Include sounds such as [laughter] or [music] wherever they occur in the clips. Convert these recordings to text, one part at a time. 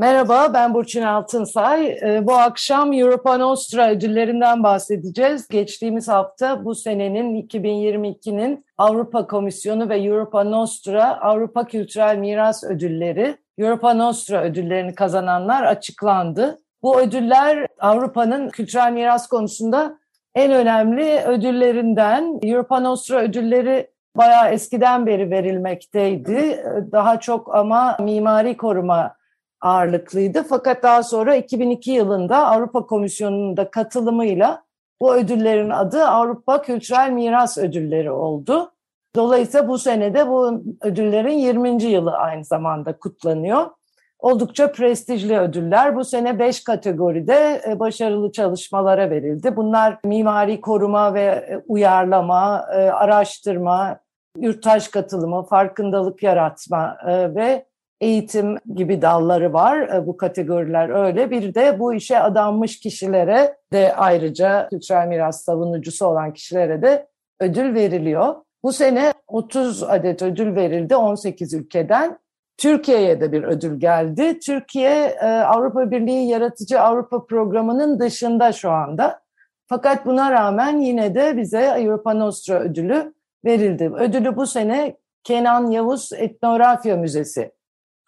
Merhaba, ben Burçin Altınsay. Ee, bu akşam Europa Nostra ödüllerinden bahsedeceğiz. Geçtiğimiz hafta bu senenin 2022'nin Avrupa Komisyonu ve Europa Nostra Avrupa Kültürel Miras Ödülleri, Europa Nostra ödüllerini kazananlar açıklandı. Bu ödüller Avrupa'nın kültürel miras konusunda en önemli ödüllerinden. Europa Nostra ödülleri bayağı eskiden beri verilmekteydi. Daha çok ama mimari koruma ağırlıklıydı. Fakat daha sonra 2002 yılında Avrupa Komisyonu'nun da katılımıyla bu ödüllerin adı Avrupa Kültürel Miras Ödülleri oldu. Dolayısıyla bu senede bu ödüllerin 20. yılı aynı zamanda kutlanıyor. Oldukça prestijli ödüller. Bu sene 5 kategoride e, başarılı çalışmalara verildi. Bunlar mimari koruma ve e, uyarlama, e, araştırma, yurttaş katılımı, farkındalık yaratma ve eğitim gibi dalları var. E, bu kategoriler öyle. Bir de bu işe adanmış kişilere de ayrıca kültürel miras savunucusu olan kişilere de ödül veriliyor. Bu sene 30 adet ödül verildi 18 ülkeden. Türkiye'ye de bir ödül geldi. Türkiye e, Avrupa Birliği Yaratıcı Avrupa Programı'nın dışında şu anda. Fakat buna rağmen yine de bize Avrupa Nostra ödülü verildi. Ödülü bu sene Kenan Yavuz Etnografya Müzesi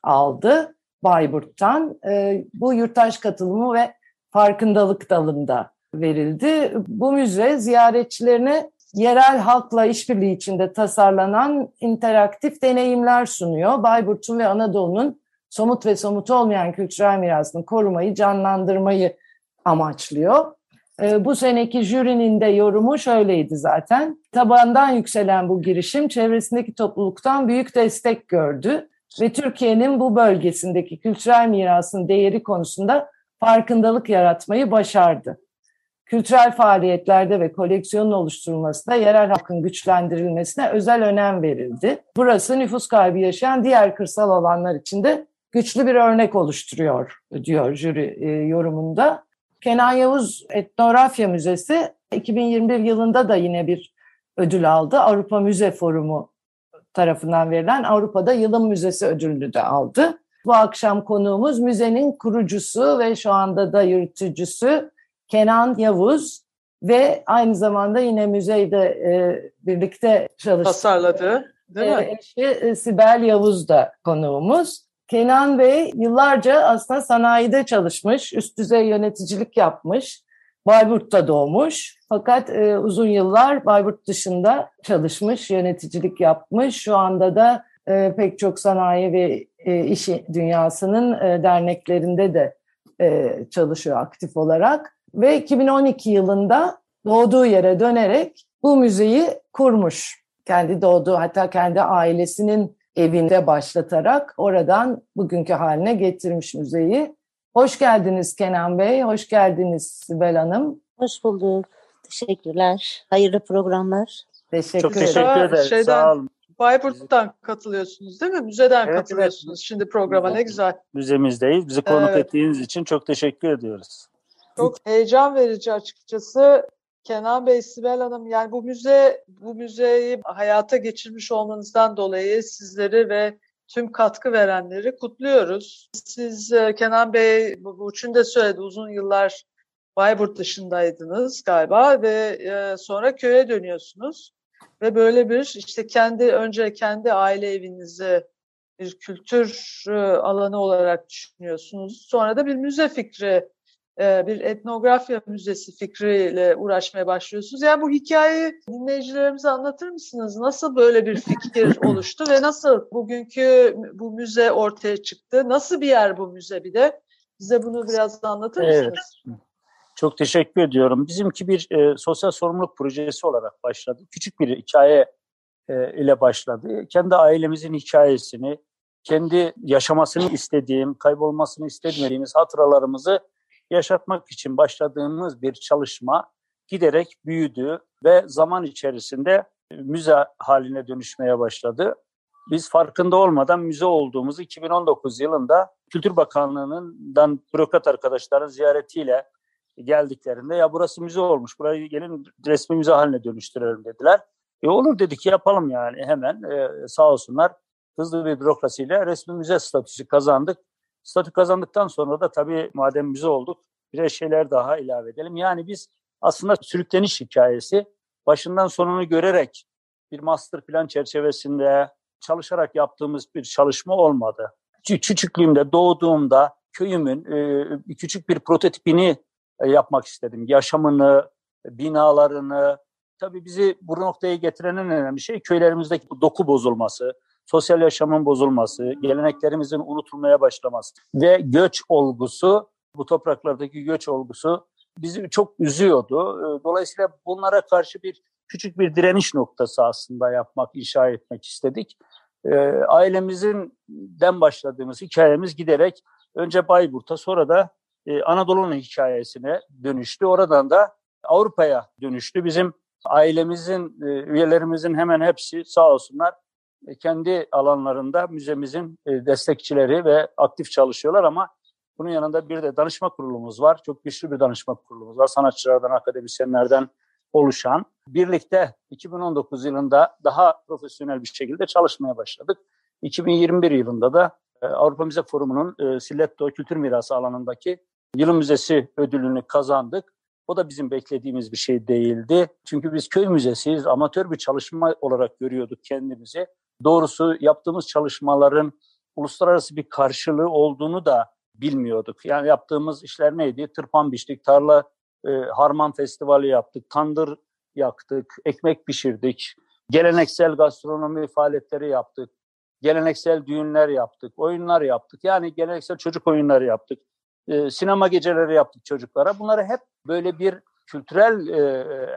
aldı Bayburt'tan. E, bu yurttaş katılımı ve farkındalık dalında verildi. Bu müze ziyaretçilerine yerel halkla işbirliği içinde tasarlanan interaktif deneyimler sunuyor. Bayburt'un ve Anadolu'nun somut ve somut olmayan kültürel mirasını korumayı, canlandırmayı amaçlıyor. E, bu seneki jürinin de yorumu şöyleydi zaten. Tabandan yükselen bu girişim çevresindeki topluluktan büyük destek gördü ve Türkiye'nin bu bölgesindeki kültürel mirasın değeri konusunda farkındalık yaratmayı başardı. Kültürel faaliyetlerde ve koleksiyonun oluşturulmasında yerel halkın güçlendirilmesine özel önem verildi. Burası nüfus kaybı yaşayan diğer kırsal alanlar için de güçlü bir örnek oluşturuyor diyor jüri e, yorumunda. Kenan Yavuz Etnografya Müzesi 2021 yılında da yine bir ödül aldı. Avrupa Müze Forumu tarafından verilen Avrupa'da Yılın Müzesi ödülünü de aldı. Bu akşam konuğumuz müzenin kurucusu ve şu anda da yürütücüsü Kenan Yavuz ve aynı zamanda yine müzeyde e, birlikte çalıştı. Tasarladı, değil mi? E, eşi e, Sibel Yavuz da konuğumuz. Kenan Bey yıllarca aslında sanayide çalışmış, üst düzey yöneticilik yapmış. Bayburt'ta doğmuş fakat e, uzun yıllar Bayburt dışında çalışmış, yöneticilik yapmış. Şu anda da e, pek çok sanayi ve e, iş dünyasının e, derneklerinde de e, çalışıyor aktif olarak. Ve 2012 yılında doğduğu yere dönerek bu müzeyi kurmuş. Kendi doğduğu hatta kendi ailesinin evinde başlatarak oradan bugünkü haline getirmiş müzeyi. Hoş geldiniz Kenan Bey, hoş geldiniz Sibel Hanım. Hoş bulduk. Teşekkürler. Hayırlı programlar. Teşekkür Çok teşekkür ederim. Şeyden, Sağ olun. Bayburt'tan katılıyorsunuz değil mi? Müzeden Evet, katılıyorsunuz evet. şimdi programa ne güzel. Müzemizdeyiz. Bizi konuk Evet. ettiğiniz için çok teşekkür ediyoruz. Çok heyecan verici açıkçası. Kenan Bey, Sibel Hanım yani bu müze bu müzeyi hayata geçirmiş olmanızdan dolayı sizleri ve tüm katkı verenleri kutluyoruz. Siz e, Kenan Bey, bu Burçin de söyledi uzun yıllar Bayburt dışındaydınız galiba ve e, sonra köye dönüyorsunuz. Ve böyle bir işte kendi önce kendi aile evinizi bir kültür e, alanı olarak düşünüyorsunuz. Sonra da bir müze fikri, e, bir etnografya müzesi fikriyle uğraşmaya başlıyorsunuz. Yani bu hikayeyi dinleyicilerimize anlatır mısınız? Nasıl böyle bir fikir [laughs] oluştu ve nasıl bugünkü bu müze ortaya çıktı? Nasıl bir yer bu müze bir de? Bize bunu biraz anlatır Evet. Çok teşekkür ediyorum. Bizimki bir e, sosyal sorumluluk projesi olarak başladı. Küçük bir hikaye e, ile başladı. Kendi ailemizin hikayesini, kendi yaşamasını istediğim, kaybolmasını istemediğimiz hatıralarımızı yaşatmak için başladığımız bir çalışma. giderek büyüdü ve zaman içerisinde müze haline dönüşmeye başladı. Biz farkında olmadan müze olduğumuzu 2019 yılında Kültür Bakanlığı'ndan bürokrat arkadaşların ziyaretiyle geldiklerinde ya burası müze olmuş, burayı gelin resmi müze haline dönüştürelim dediler. E olur dedik yapalım yani hemen e, sağ olsunlar hızlı bir bürokrasiyle resmi müze statüsü kazandık. Statü kazandıktan sonra da tabii madem müze olduk birer şeyler daha ilave edelim. Yani biz aslında sürükleniş hikayesi başından sonunu görerek bir master plan çerçevesinde çalışarak yaptığımız bir çalışma olmadı. Küçüklüğümde, doğduğumda köyümün e, küçük bir prototipini yapmak istedim. Yaşamını, binalarını. Tabii bizi bu noktaya getiren en önemli şey köylerimizdeki doku bozulması, sosyal yaşamın bozulması, geleneklerimizin unutulmaya başlaması ve göç olgusu, bu topraklardaki göç olgusu bizi çok üzüyordu. E, dolayısıyla bunlara karşı bir küçük bir direniş noktası aslında yapmak, inşa etmek istedik. E, ailemizin den başladığımız hikayemiz giderek önce Bayburt'a sonra da e, Anadolu'nun hikayesine dönüştü. Oradan da Avrupa'ya dönüştü. Bizim ailemizin, e, üyelerimizin hemen hepsi sağ olsunlar e, kendi alanlarında müzemizin e, destekçileri ve aktif çalışıyorlar ama bunun yanında bir de danışma kurulumuz var. Çok güçlü bir danışma kurulumuz var. Sanatçılardan, akademisyenlerden oluşan. Birlikte 2019 yılında daha profesyonel bir şekilde çalışmaya başladık. 2021 yılında da e, Avrupa Müze Forumu'nun e, Silletto Kültür Mirası alanındaki Yılın Müzesi ödülünü kazandık. O da bizim beklediğimiz bir şey değildi. Çünkü biz köy müzesiyiz, amatör bir çalışma olarak görüyorduk kendimizi. Doğrusu yaptığımız çalışmaların uluslararası bir karşılığı olduğunu da bilmiyorduk. Yani yaptığımız işler neydi? Tırpan biçtik, tarla e, harman festivali yaptık, tandır yaktık, ekmek pişirdik, geleneksel gastronomi faaliyetleri yaptık, geleneksel düğünler yaptık, oyunlar yaptık. Yani geleneksel çocuk oyunları yaptık, e, sinema geceleri yaptık çocuklara. Bunları hep böyle bir kültürel, e,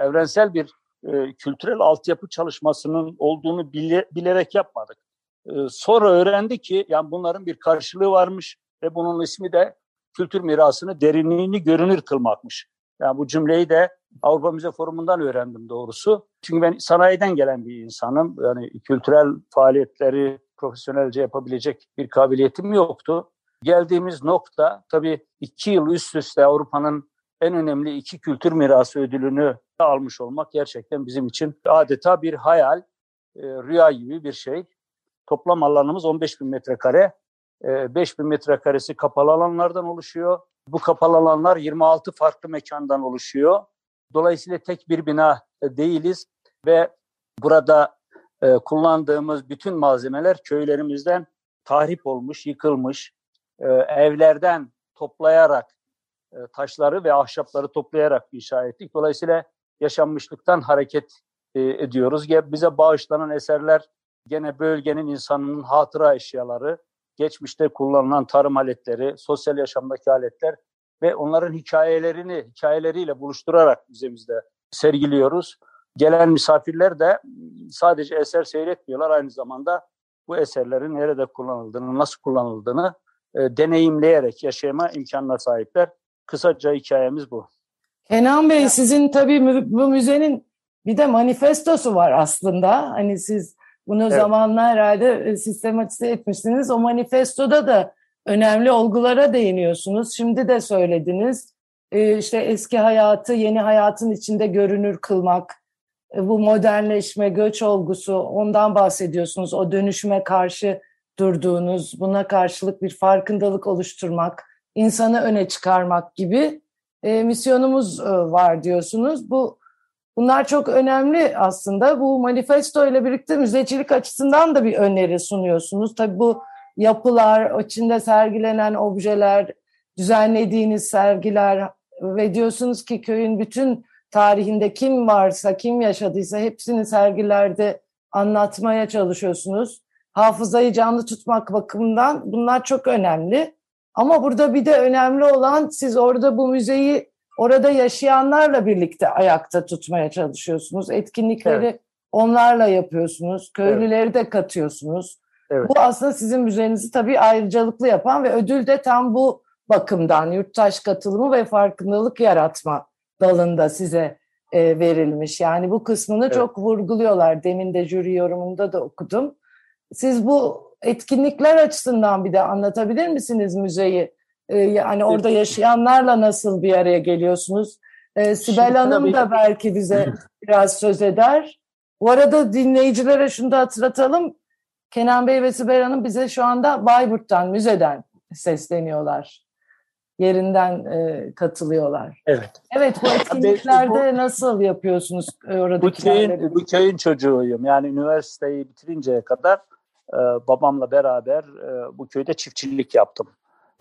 evrensel bir e, kültürel altyapı çalışmasının olduğunu bile, bilerek yapmadık. E, sonra öğrendik ki yani bunların bir karşılığı varmış ve bunun ismi de kültür mirasını derinliğini görünür kılmakmış. Yani bu cümleyi de Avrupa Müze Forumu'ndan öğrendim doğrusu. Çünkü ben sanayiden gelen bir insanım. Yani kültürel faaliyetleri profesyonelce yapabilecek bir kabiliyetim yoktu. Geldiğimiz nokta tabii iki yıl üst üste Avrupa'nın en önemli iki kültür mirası ödülünü almış olmak gerçekten bizim için adeta bir hayal, e, rüya gibi bir şey. Toplam alanımız 15 bin metrekare. 5 e, bin metrekaresi kapalı alanlardan oluşuyor. Bu kapalı alanlar 26 farklı mekandan oluşuyor. Dolayısıyla tek bir bina değiliz ve burada e, kullandığımız bütün malzemeler köylerimizden tahrip olmuş, yıkılmış, e, evlerden toplayarak e, taşları ve ahşapları toplayarak inşa ettik. Dolayısıyla yaşanmışlıktan hareket e, ediyoruz. Bize bağışlanan eserler gene bölgenin insanının hatıra eşyaları, geçmişte kullanılan tarım aletleri, sosyal yaşamdaki aletler ve onların hikayelerini hikayeleriyle buluşturarak müzemizde sergiliyoruz. Gelen misafirler de sadece eser seyretmiyorlar aynı zamanda bu eserlerin nerede kullanıldığını, nasıl kullanıldığını e, deneyimleyerek yaşayama imkanına sahipler. Kısaca hikayemiz bu. Kenan Bey sizin tabii bu müzenin bir de manifestosu var aslında. Hani siz bunu evet. zamanla herhalde e, sistematize etmişsiniz. O manifestoda da önemli olgulara değiniyorsunuz. Şimdi de söylediniz. Ee, işte eski hayatı yeni hayatın içinde görünür kılmak, e, bu modernleşme, göç olgusu ondan bahsediyorsunuz. O dönüşüme karşı durduğunuz, buna karşılık bir farkındalık oluşturmak, insanı öne çıkarmak gibi e, misyonumuz e, var diyorsunuz. Bu Bunlar çok önemli aslında. Bu manifesto ile birlikte müzecilik açısından da bir öneri sunuyorsunuz. Tabii bu yapılar, içinde sergilenen objeler, düzenlediğiniz sergiler ve diyorsunuz ki köyün bütün tarihinde kim varsa, kim yaşadıysa hepsini sergilerde anlatmaya çalışıyorsunuz. Hafızayı canlı tutmak bakımından bunlar çok önemli. Ama burada bir de önemli olan siz orada bu müzeyi orada yaşayanlarla birlikte ayakta tutmaya çalışıyorsunuz. Etkinlikleri evet. onlarla yapıyorsunuz. Köylüleri evet. de katıyorsunuz. Evet. Bu aslında sizin müzenizi tabii ayrıcalıklı yapan ve ödül de tam bu bakımdan yurttaş katılımı ve farkındalık yaratma dalında size e, verilmiş. Yani bu kısmını Evet. çok vurguluyorlar. Demin de jüri yorumunda da okudum. Siz bu etkinlikler açısından bir de anlatabilir misiniz müzeyi? E, yani orada yaşayanlarla nasıl bir araya geliyorsunuz? E, Sibel Şimdi Hanım tabii- da belki bize [laughs] biraz söz eder. Bu arada dinleyicilere şunu da hatırlatalım. Kenan Bey ve Sibel Hanım bize şu anda Bayburt'tan, müzeden sesleniyorlar. Yerinden e, katılıyorlar. Evet. Evet bu etkinliklerde nasıl yapıyorsunuz e, Bu köyün, oradakilerle? bu köyün çocuğuyum. Yani üniversiteyi bitirinceye kadar e, babamla beraber e, bu köyde çiftçilik yaptım.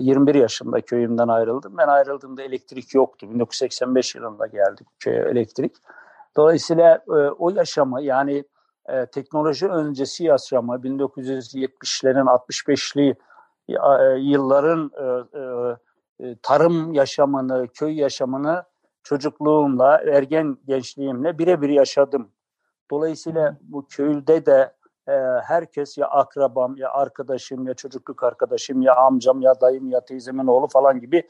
21 yaşında köyümden ayrıldım. Ben ayrıldığımda elektrik yoktu. 1985 yılında geldik köye elektrik. Dolayısıyla e, o yaşamı yani e, teknoloji öncesi yaşamı 1970'lerin 65'li e, yılların e, e, e, tarım yaşamını, köy yaşamını çocukluğumla, ergen gençliğimle birebir yaşadım. Dolayısıyla bu köyde de e, herkes ya akrabam, ya arkadaşım, ya çocukluk arkadaşım, ya amcam, ya dayım, ya teyzemin oğlu falan gibi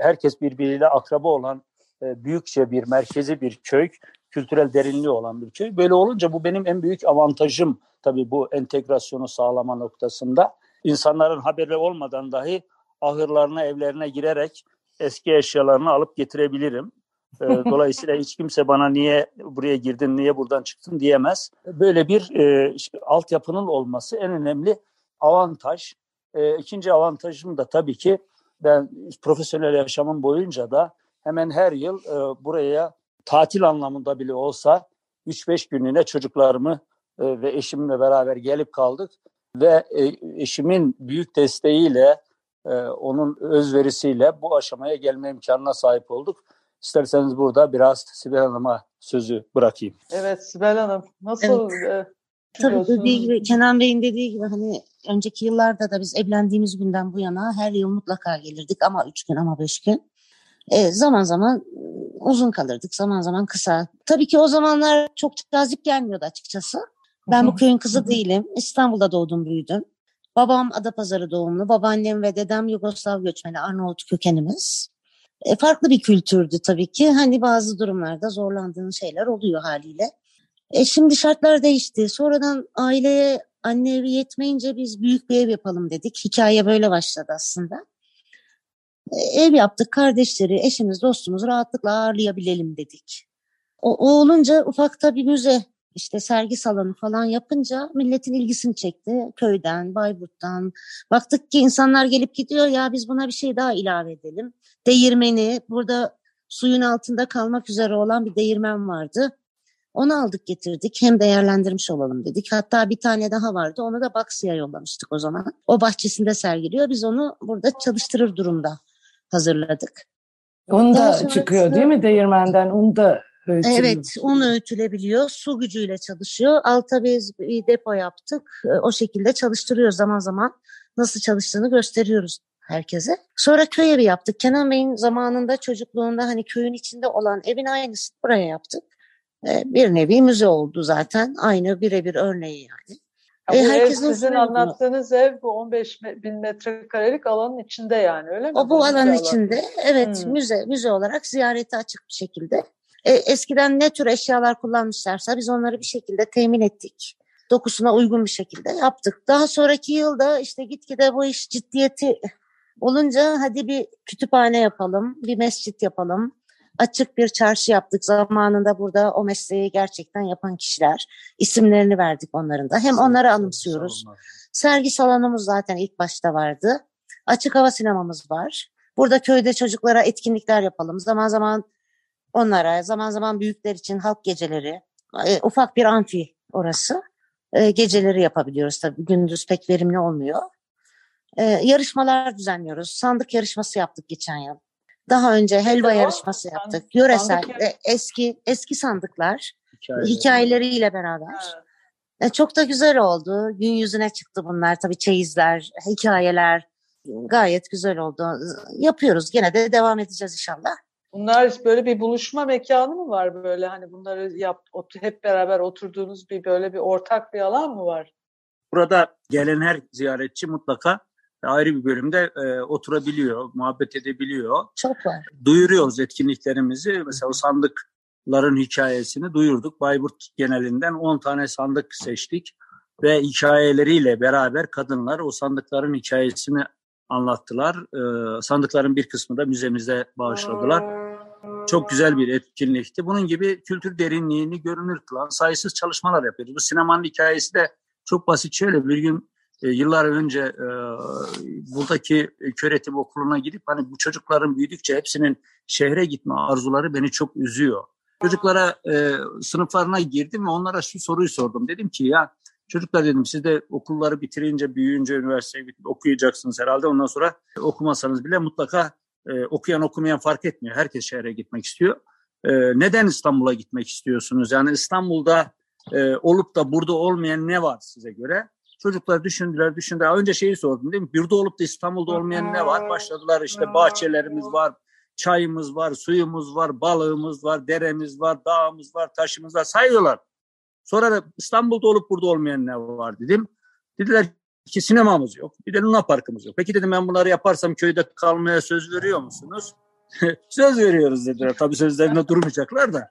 herkes birbiriyle akraba olan e, büyükçe bir merkezi bir köy, kültürel derinliği olan bir köy. Böyle olunca bu benim en büyük avantajım tabii bu entegrasyonu sağlama noktasında. İnsanların haberi olmadan dahi ahırlarına, evlerine girerek eski eşyalarını alıp getirebilirim. E, Dolayısıyla hiç kimse bana niye buraya girdin, niye buradan çıktın diyemez. Böyle bir e, işte altyapının olması en önemli avantaj. E, ikinci avantajım da tabii ki ben profesyonel yaşamım boyunca da hemen her yıl e, buraya tatil anlamında bile olsa 3-5 günlüğüne çocuklarımı e, ve eşimle beraber gelip kaldık. Ve e, eşimin büyük desteğiyle, e, onun özverisiyle bu aşamaya gelme imkanına sahip olduk. İsterseniz burada biraz Sibel Hanım'a sözü bırakayım. Evet Sibel Hanım nasıl e, Tabii dediği gibi Kenan Bey'in dediği gibi hani önceki yıllarda da biz evlendiğimiz günden bu yana her yıl mutlaka gelirdik ama üç gün ama beş gün. E, zaman zaman e, uzun kalırdık zaman zaman kısa. Tabii ki o zamanlar çok cazip gelmiyordu açıkçası. Ben bu köyün kızı değilim. İstanbul'da doğdum büyüdüm. Babam Adapazarı doğumlu. Babaannem ve dedem Yugoslav göçmeni Arnavut kökenimiz. E, farklı bir kültürdü tabii ki. Hani bazı durumlarda zorlandığın şeyler oluyor haliyle. E şimdi şartlar değişti. Sonradan aileye anne evi yetmeyince biz büyük bir ev yapalım dedik. Hikaye böyle başladı aslında. E, ev yaptık, kardeşleri, eşimiz, dostumuzu rahatlıkla ağırlayabilelim dedik. O, o olunca ufakta bir müze, işte sergi salonu falan yapınca milletin ilgisini çekti. Köyden, Bayburt'tan. Baktık ki insanlar gelip gidiyor ya biz buna bir şey daha ilave edelim. Değirmeni, burada suyun altında kalmak üzere olan bir değirmen vardı. Onu aldık getirdik. Hem değerlendirmiş olalım dedik. Hatta bir tane daha vardı. Onu da Baksı'ya yollamıştık o zaman. O bahçesinde sergiliyor. Biz onu burada çalıştırır durumda hazırladık. Un da çıkıyor değil mi değirmenden? Un da öğütülüyor. Evet, un öğütülebiliyor. Su gücüyle çalışıyor. Alta biz bir depo yaptık. E, O şekilde çalıştırıyoruz zaman zaman. Nasıl çalıştığını gösteriyoruz herkese. Sonra köy evi yaptık. Kenan Bey'in zamanında çocukluğunda hani köyün içinde olan evin aynısını buraya yaptık. E, Bir nevi müze oldu zaten. Aynı birebir örneği yani. Bu E, ev herkesin sizin anlattığınız ev bu 15 me- bin metrekarelik alanın içinde yani öyle mi? O bu Müze alanın alanı. içinde evet Hmm. müze müze olarak ziyarete açık bir şekilde. E, eskiden ne tür eşyalar kullanmışlarsa biz onları bir şekilde temin ettik. Dokusuna uygun bir şekilde yaptık. Daha sonraki yılda işte gitgide bu iş ciddiyeti olunca hadi bir kütüphane yapalım, bir mescit yapalım. Açık bir çarşı yaptık. Zamanında burada o mesleği gerçekten yapan kişiler. isimlerini verdik onların da. Hem onları anımsıyoruz. Sergi salonumuz zaten ilk başta vardı. Açık hava sinemamız var. Burada köyde çocuklara etkinlikler yapalım. Zaman zaman onlara, zaman zaman büyükler için halk geceleri, e, ufak bir amfi orası. E, geceleri yapabiliyoruz tabii. Gündüz pek verimli olmuyor. E, yarışmalar düzenliyoruz. Sandık yarışması yaptık geçen yıl. Daha önce helva o? yarışması Sandık- yaptık. Yöresel, sandık e, eski eski sandıklar, Hikayeler. hikayeleriyle beraber. E, çok da güzel oldu. Gün yüzüne çıktı bunlar. Tabii çeyizler, hikayeler gayet güzel oldu. Yapıyoruz. Gene de devam edeceğiz inşallah. Bunlar böyle bir buluşma mekanı mı var böyle hani bunları yap ot- hep beraber oturduğunuz bir böyle bir ortak bir alan mı var? Burada gelen her ziyaretçi mutlaka ayrı bir bölümde e, oturabiliyor, muhabbet edebiliyor. Çok var. Duyuruyoruz etkinliklerimizi. Mesela o sandık ların hikayesini duyurduk. Bayburt genelinden 10 tane sandık seçtik ve hikayeleriyle beraber kadınlar o sandıkların hikayesini anlattılar. Ee, sandıkların bir kısmı da müzemize bağışladılar. Çok güzel bir etkinlikti. Bunun gibi kültür derinliğini görünür kılan sayısız çalışmalar yapıyoruz. Bu sinemanın hikayesi de çok basit. Şöyle bir gün e, yıllar önce e, buradaki köretim okuluna gidip hani bu çocukların büyüdükçe hepsinin şehre gitme arzuları beni çok üzüyor. Çocuklara e, sınıflarına girdim ve onlara şu soruyu sordum. Dedim ki ya çocuklar dedim siz de okulları bitirince, büyüyünce üniversiteye okuyacaksınız herhalde. Ondan sonra okumasanız bile mutlaka e, okuyan okumayan fark etmiyor. Herkes şehre gitmek istiyor. E, neden İstanbul'a gitmek istiyorsunuz? Yani İstanbul'da e, olup da burada olmayan ne var size göre? Çocuklar düşündüler, düşündüler. Önce şeyi sordum değil mi? Burada olup da İstanbul'da olmayan ne var? Başladılar işte bahçelerimiz var, çayımız var, suyumuz var, balığımız var, deremiz var, dağımız var, taşımız var sayıyorlar. Sonra da İstanbul'da olup burada olmayan ne var dedim. Dediler ki sinemamız yok. Bir de Luna Parkımız yok. Peki dedim ben bunları yaparsam köyde kalmaya söz veriyor musunuz? [laughs] söz veriyoruz dediler. Tabii sözlerine durmayacaklar da.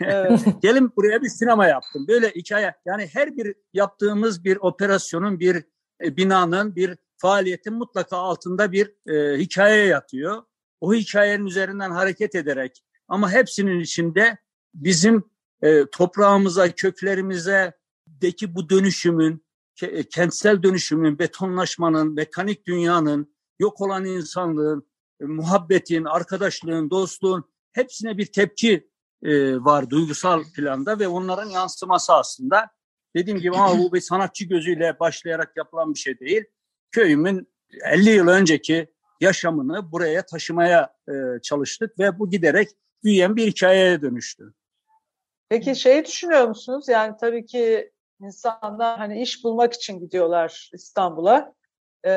[laughs] Gelin buraya bir sinema yaptım. Böyle hikaye yani her bir yaptığımız bir operasyonun bir e, binanın bir faaliyetin mutlaka altında bir e, hikaye yatıyor. O hikayenin üzerinden hareket ederek ama hepsinin içinde bizim e, toprağımıza, köklerimize deki bu dönüşümün, kentsel dönüşümün, betonlaşmanın, mekanik dünyanın, yok olan insanlığın, e, muhabbetin, arkadaşlığın, dostluğun hepsine bir tepki e, var duygusal planda ve onların yansıması aslında. Dediğim gibi ama bu bir sanatçı gözüyle başlayarak yapılan bir şey değil. Köyümün 50 yıl önceki yaşamını buraya taşımaya e, çalıştık ve bu giderek büyüyen bir hikayeye dönüştü. Peki şey düşünüyor musunuz? Yani tabii ki insanlar hani iş bulmak için gidiyorlar İstanbul'a. Ee,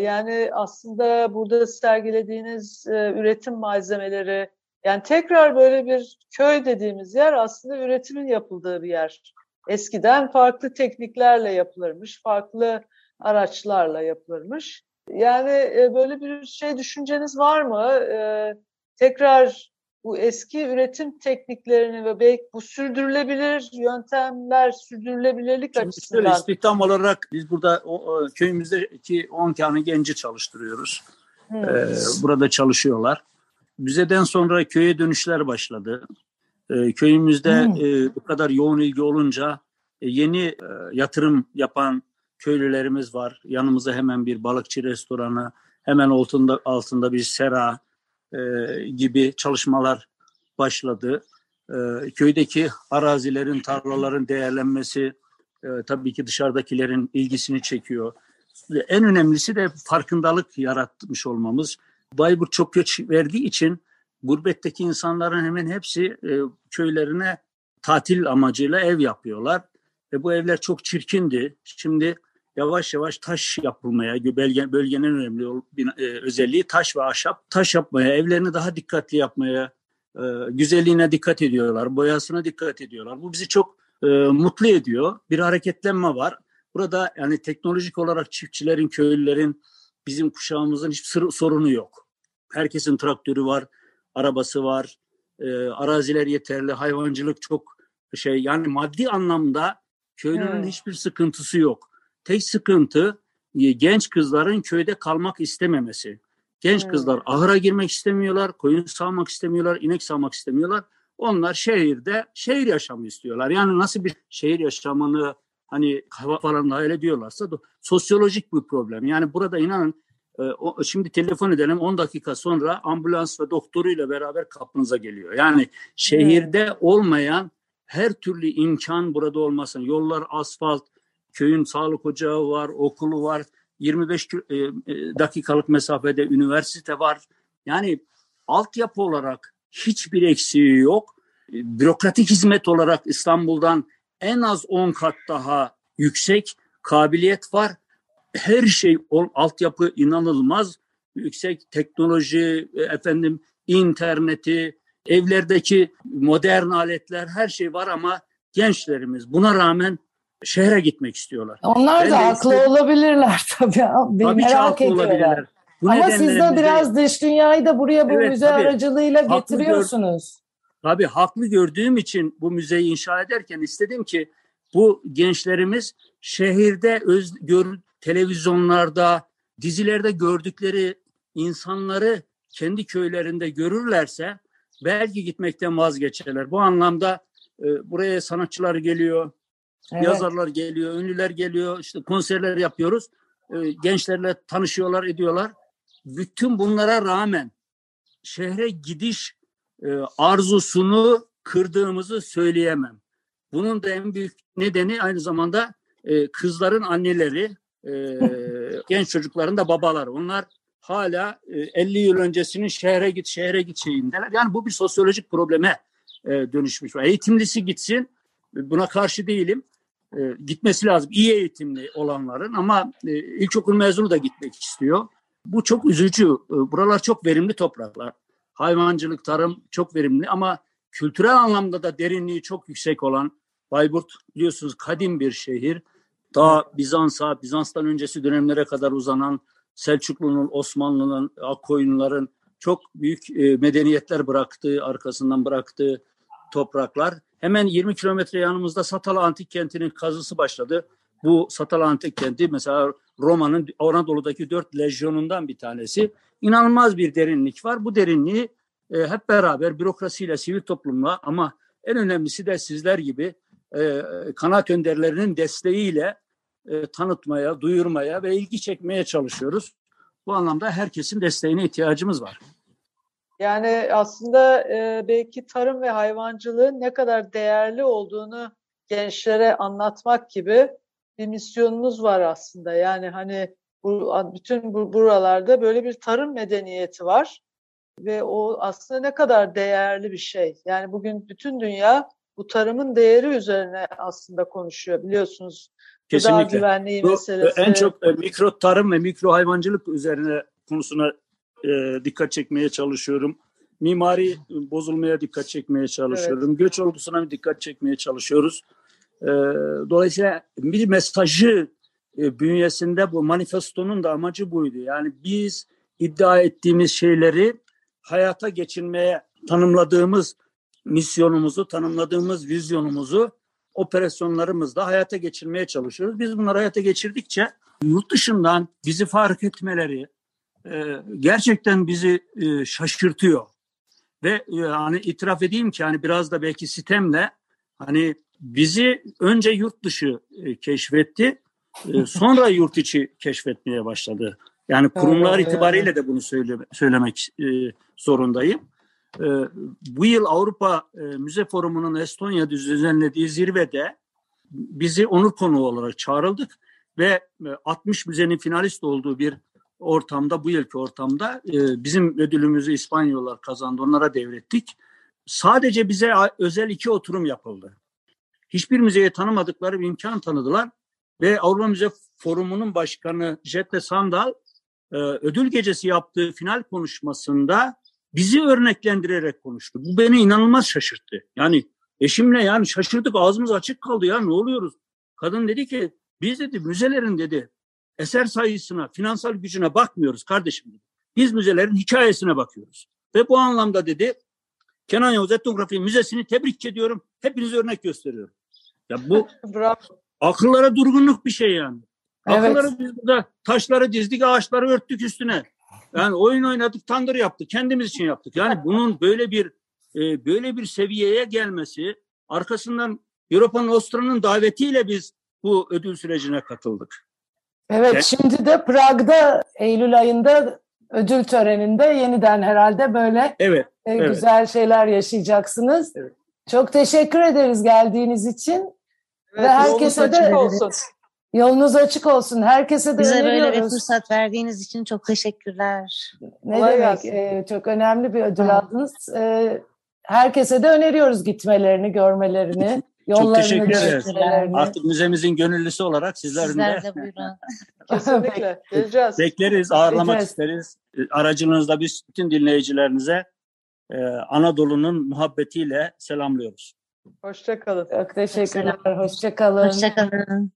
yani aslında burada sergilediğiniz e, üretim malzemeleri, yani tekrar böyle bir köy dediğimiz yer aslında üretimin yapıldığı bir yer. Eskiden farklı tekniklerle yapılırmış, farklı araçlarla yapılırmış. Yani böyle bir şey düşünceniz var mı? E, tekrar bu eski üretim tekniklerini ve belki bu sürdürülebilir yöntemler, sürdürülebilirlik Şimdi açısından. Şöyle istihdam olarak biz burada o, o, köyümüzdeki 10 tane genci çalıştırıyoruz. Hmm. Ee, burada çalışıyorlar. Müzeden sonra köye dönüşler başladı. E, köyümüzde hmm. e, bu kadar yoğun ilgi olunca e, yeni e, yatırım yapan köylülerimiz var. Yanımıza hemen bir balıkçı restoranı, hemen altında altında bir sera gibi çalışmalar başladı. E, köydeki arazilerin, tarlaların değerlenmesi e, tabii ki dışarıdakilerin ilgisini çekiyor. En önemlisi de farkındalık yaratmış olmamız. Bayburt çok göç verdiği için gurbetteki insanların hemen hepsi e, köylerine tatil amacıyla ev yapıyorlar. Ve bu evler çok çirkindi. Şimdi yavaş yavaş taş yapılmaya, bölge, bölgenin önemli e, özelliği taş ve ahşap. Taş yapmaya, evlerini daha dikkatli yapmaya, e, güzelliğine dikkat ediyorlar, boyasına dikkat ediyorlar. Bu bizi çok e, mutlu ediyor. Bir hareketlenme var. Burada yani teknolojik olarak çiftçilerin, köylülerin, bizim kuşağımızın hiçbir sorunu yok. Herkesin traktörü var, arabası var, e, araziler yeterli, hayvancılık çok şey yani maddi anlamda köylünün evet. hiçbir sıkıntısı yok. Tek sıkıntı e, genç kızların köyde kalmak istememesi. Genç evet. kızlar ahıra girmek istemiyorlar, koyun sağmak istemiyorlar, inek sağmak istemiyorlar. Onlar şehirde şehir yaşamı istiyorlar. Yani nasıl bir şehir yaşamını hani falan hayal ediyorlarsa da sosyolojik bir problem. Yani burada inanın e, şimdi telefon edelim 10 dakika sonra ambulans ve doktoruyla beraber kapınıza geliyor. Yani şehirde hmm. olmayan her türlü imkan burada olmasın. Yollar asfalt, köyün sağlık ocağı var, okulu var. 25 e, e, dakikalık mesafede üniversite var. Yani altyapı olarak hiçbir eksiği yok. E, bürokratik hizmet olarak İstanbul'dan en az 10 kat daha yüksek kabiliyet var. Her şey altyapı inanılmaz yüksek teknoloji efendim interneti evlerdeki modern aletler her şey var ama gençlerimiz buna rağmen şehre gitmek istiyorlar. Onlar ben da haklı işte, olabilirler [laughs] tabii. Beni tabii merak ediyorlar. Bu Ama siz de biraz dış dünyayı da buraya bu evet, müze tabii. aracılığıyla getiriyorsunuz. Tabii haklı gördüğüm için bu müzeyi inşa ederken istedim ki bu gençlerimiz şehirde öz, gör, televizyonlarda, dizilerde gördükleri insanları kendi köylerinde görürlerse belki gitmekten vazgeçerler. Bu anlamda e, buraya sanatçılar geliyor, evet. yazarlar geliyor, ünlüler geliyor, işte konserler yapıyoruz. E, gençlerle tanışıyorlar, ediyorlar. Bütün bunlara rağmen şehre gidiş e, arzusunu kırdığımızı söyleyemem. Bunun da en büyük nedeni aynı zamanda e, kızların anneleri, e, [laughs] genç çocukların da babaları. Onlar hala e, 50 yıl öncesinin şehre git, şehre git şeyindeler. Yani bu bir sosyolojik probleme e, dönüşmüş. Eğitimlisi gitsin, buna karşı değilim. E, gitmesi lazım iyi eğitimli olanların ama e, ilkokul mezunu da gitmek istiyor. Bu çok üzücü. E, buralar çok verimli topraklar. Hayvancılık, tarım çok verimli ama kültürel anlamda da derinliği çok yüksek olan Bayburt biliyorsunuz kadim bir şehir. Daha Bizans'a, Bizans'tan öncesi dönemlere kadar uzanan Selçuklu'nun, Osmanlı'nın, Akkoyunluların çok büyük e, medeniyetler bıraktığı, arkasından bıraktığı topraklar. Hemen 20 kilometre yanımızda Satala Antik Kenti'nin kazısı başladı. Bu Satala Antik Kenti mesela Roma'nın Anadolu'daki dört lejyonundan bir tanesi. İnanılmaz bir derinlik var. Bu derinliği e, hep beraber bürokrasiyle, sivil toplumla ama en önemlisi de sizler gibi e, kanaat önderlerinin desteğiyle e, tanıtmaya, duyurmaya ve ilgi çekmeye çalışıyoruz. Bu anlamda herkesin desteğine ihtiyacımız var. Yani aslında e, belki tarım ve hayvancılığın ne kadar değerli olduğunu gençlere anlatmak gibi bir misyonunuz var aslında. Yani hani bu, bütün bu, buralarda böyle bir tarım medeniyeti var ve o aslında ne kadar değerli bir şey. Yani bugün bütün dünya bu tarımın değeri üzerine aslında konuşuyor biliyorsunuz. Kesinlikle. Gıda güvenliği Bu, e, meselesi. En çok e, mikro tarım ve mikro hayvancılık üzerine konusuna e, dikkat çekmeye çalışıyorum. Mimari bozulmaya dikkat çekmeye çalışıyorum. Evet. Göç olgusuna dikkat çekmeye çalışıyoruz. E, dolayısıyla bir mesajı e, bünyesinde bu manifestonun da amacı buydu. Yani biz iddia ettiğimiz şeyleri hayata geçirmeye tanımladığımız misyonumuzu, tanımladığımız vizyonumuzu operasyonlarımızda hayata geçirmeye çalışıyoruz. Biz bunları hayata geçirdikçe yurt dışından bizi fark etmeleri e, gerçekten bizi e, şaşırtıyor. Ve e, hani itiraf edeyim ki hani biraz da belki sitemle hani bizi önce yurt dışı e, keşfetti, e, [laughs] sonra yurt içi keşfetmeye başladı. Yani kurumlar itibariyle de bunu söyle, söylemek e, zorundayım. E, bu yıl Avrupa e, Müze Forumu'nun Estonya düzenlediği zirvede bizi onur konuğu olarak çağrıldık ve e, 60 müzenin finalist olduğu bir ortamda, bu yılki ortamda e, bizim ödülümüzü İspanyollar kazandı, onlara devrettik. Sadece bize özel iki oturum yapıldı. Hiçbir müzeye tanımadıkları bir imkan tanıdılar ve Avrupa Müze Forumu'nun başkanı Jette Sandal e, ödül gecesi yaptığı final konuşmasında bizi örneklendirerek konuştu. Bu beni inanılmaz şaşırttı. Yani eşimle yani şaşırdık ağzımız açık kaldı ya ne oluyoruz? Kadın dedi ki biz dedi müzelerin dedi eser sayısına, finansal gücüne bakmıyoruz kardeşim. Biz müzelerin hikayesine bakıyoruz. Ve bu anlamda dedi Kenan Yavuz Etnografi Müzesi'ni tebrik ediyorum. Hepinize örnek gösteriyorum. Ya bu [laughs] akıllara durgunluk bir şey yani. Evet. Akılları biz burada taşları dizdik, ağaçları örttük üstüne. Yani oyun oynadık, tandır yaptık. Kendimiz için yaptık. Yani bunun böyle bir e, böyle bir seviyeye gelmesi arkasından Europa Nostra'nın davetiyle biz bu ödül sürecine katıldık. Evet, yani, şimdi de Prag'da Eylül ayında ödül töreninde yeniden herhalde böyle evet, e, evet. güzel şeyler yaşayacaksınız. Evet. Çok teşekkür ederiz geldiğiniz için. Evet, Ve herkese de olsun. Yolunuz açık olsun. Herkese de Bize öneriyoruz. böyle bir fırsat verdiğiniz için çok teşekkürler. Ne Kolay demek? Ee, çok önemli bir ödül aldınız. Ee, herkese de öneriyoruz gitmelerini, görmelerini. [laughs] Çok teşekkür ederiz. Artık müzemizin gönüllüsü olarak sizlerin Sizler de [laughs] buyurun. Kesinlikle. Geleceğiz. Bekleriz, ağırlamak Geleceğiz. isteriz. Aracınızda biz bütün dinleyicilerinize e, Anadolu'nun muhabbetiyle selamlıyoruz. Hoşçakalın. Çok teşekkürler. Hoşçakalın. Hoşçakalın.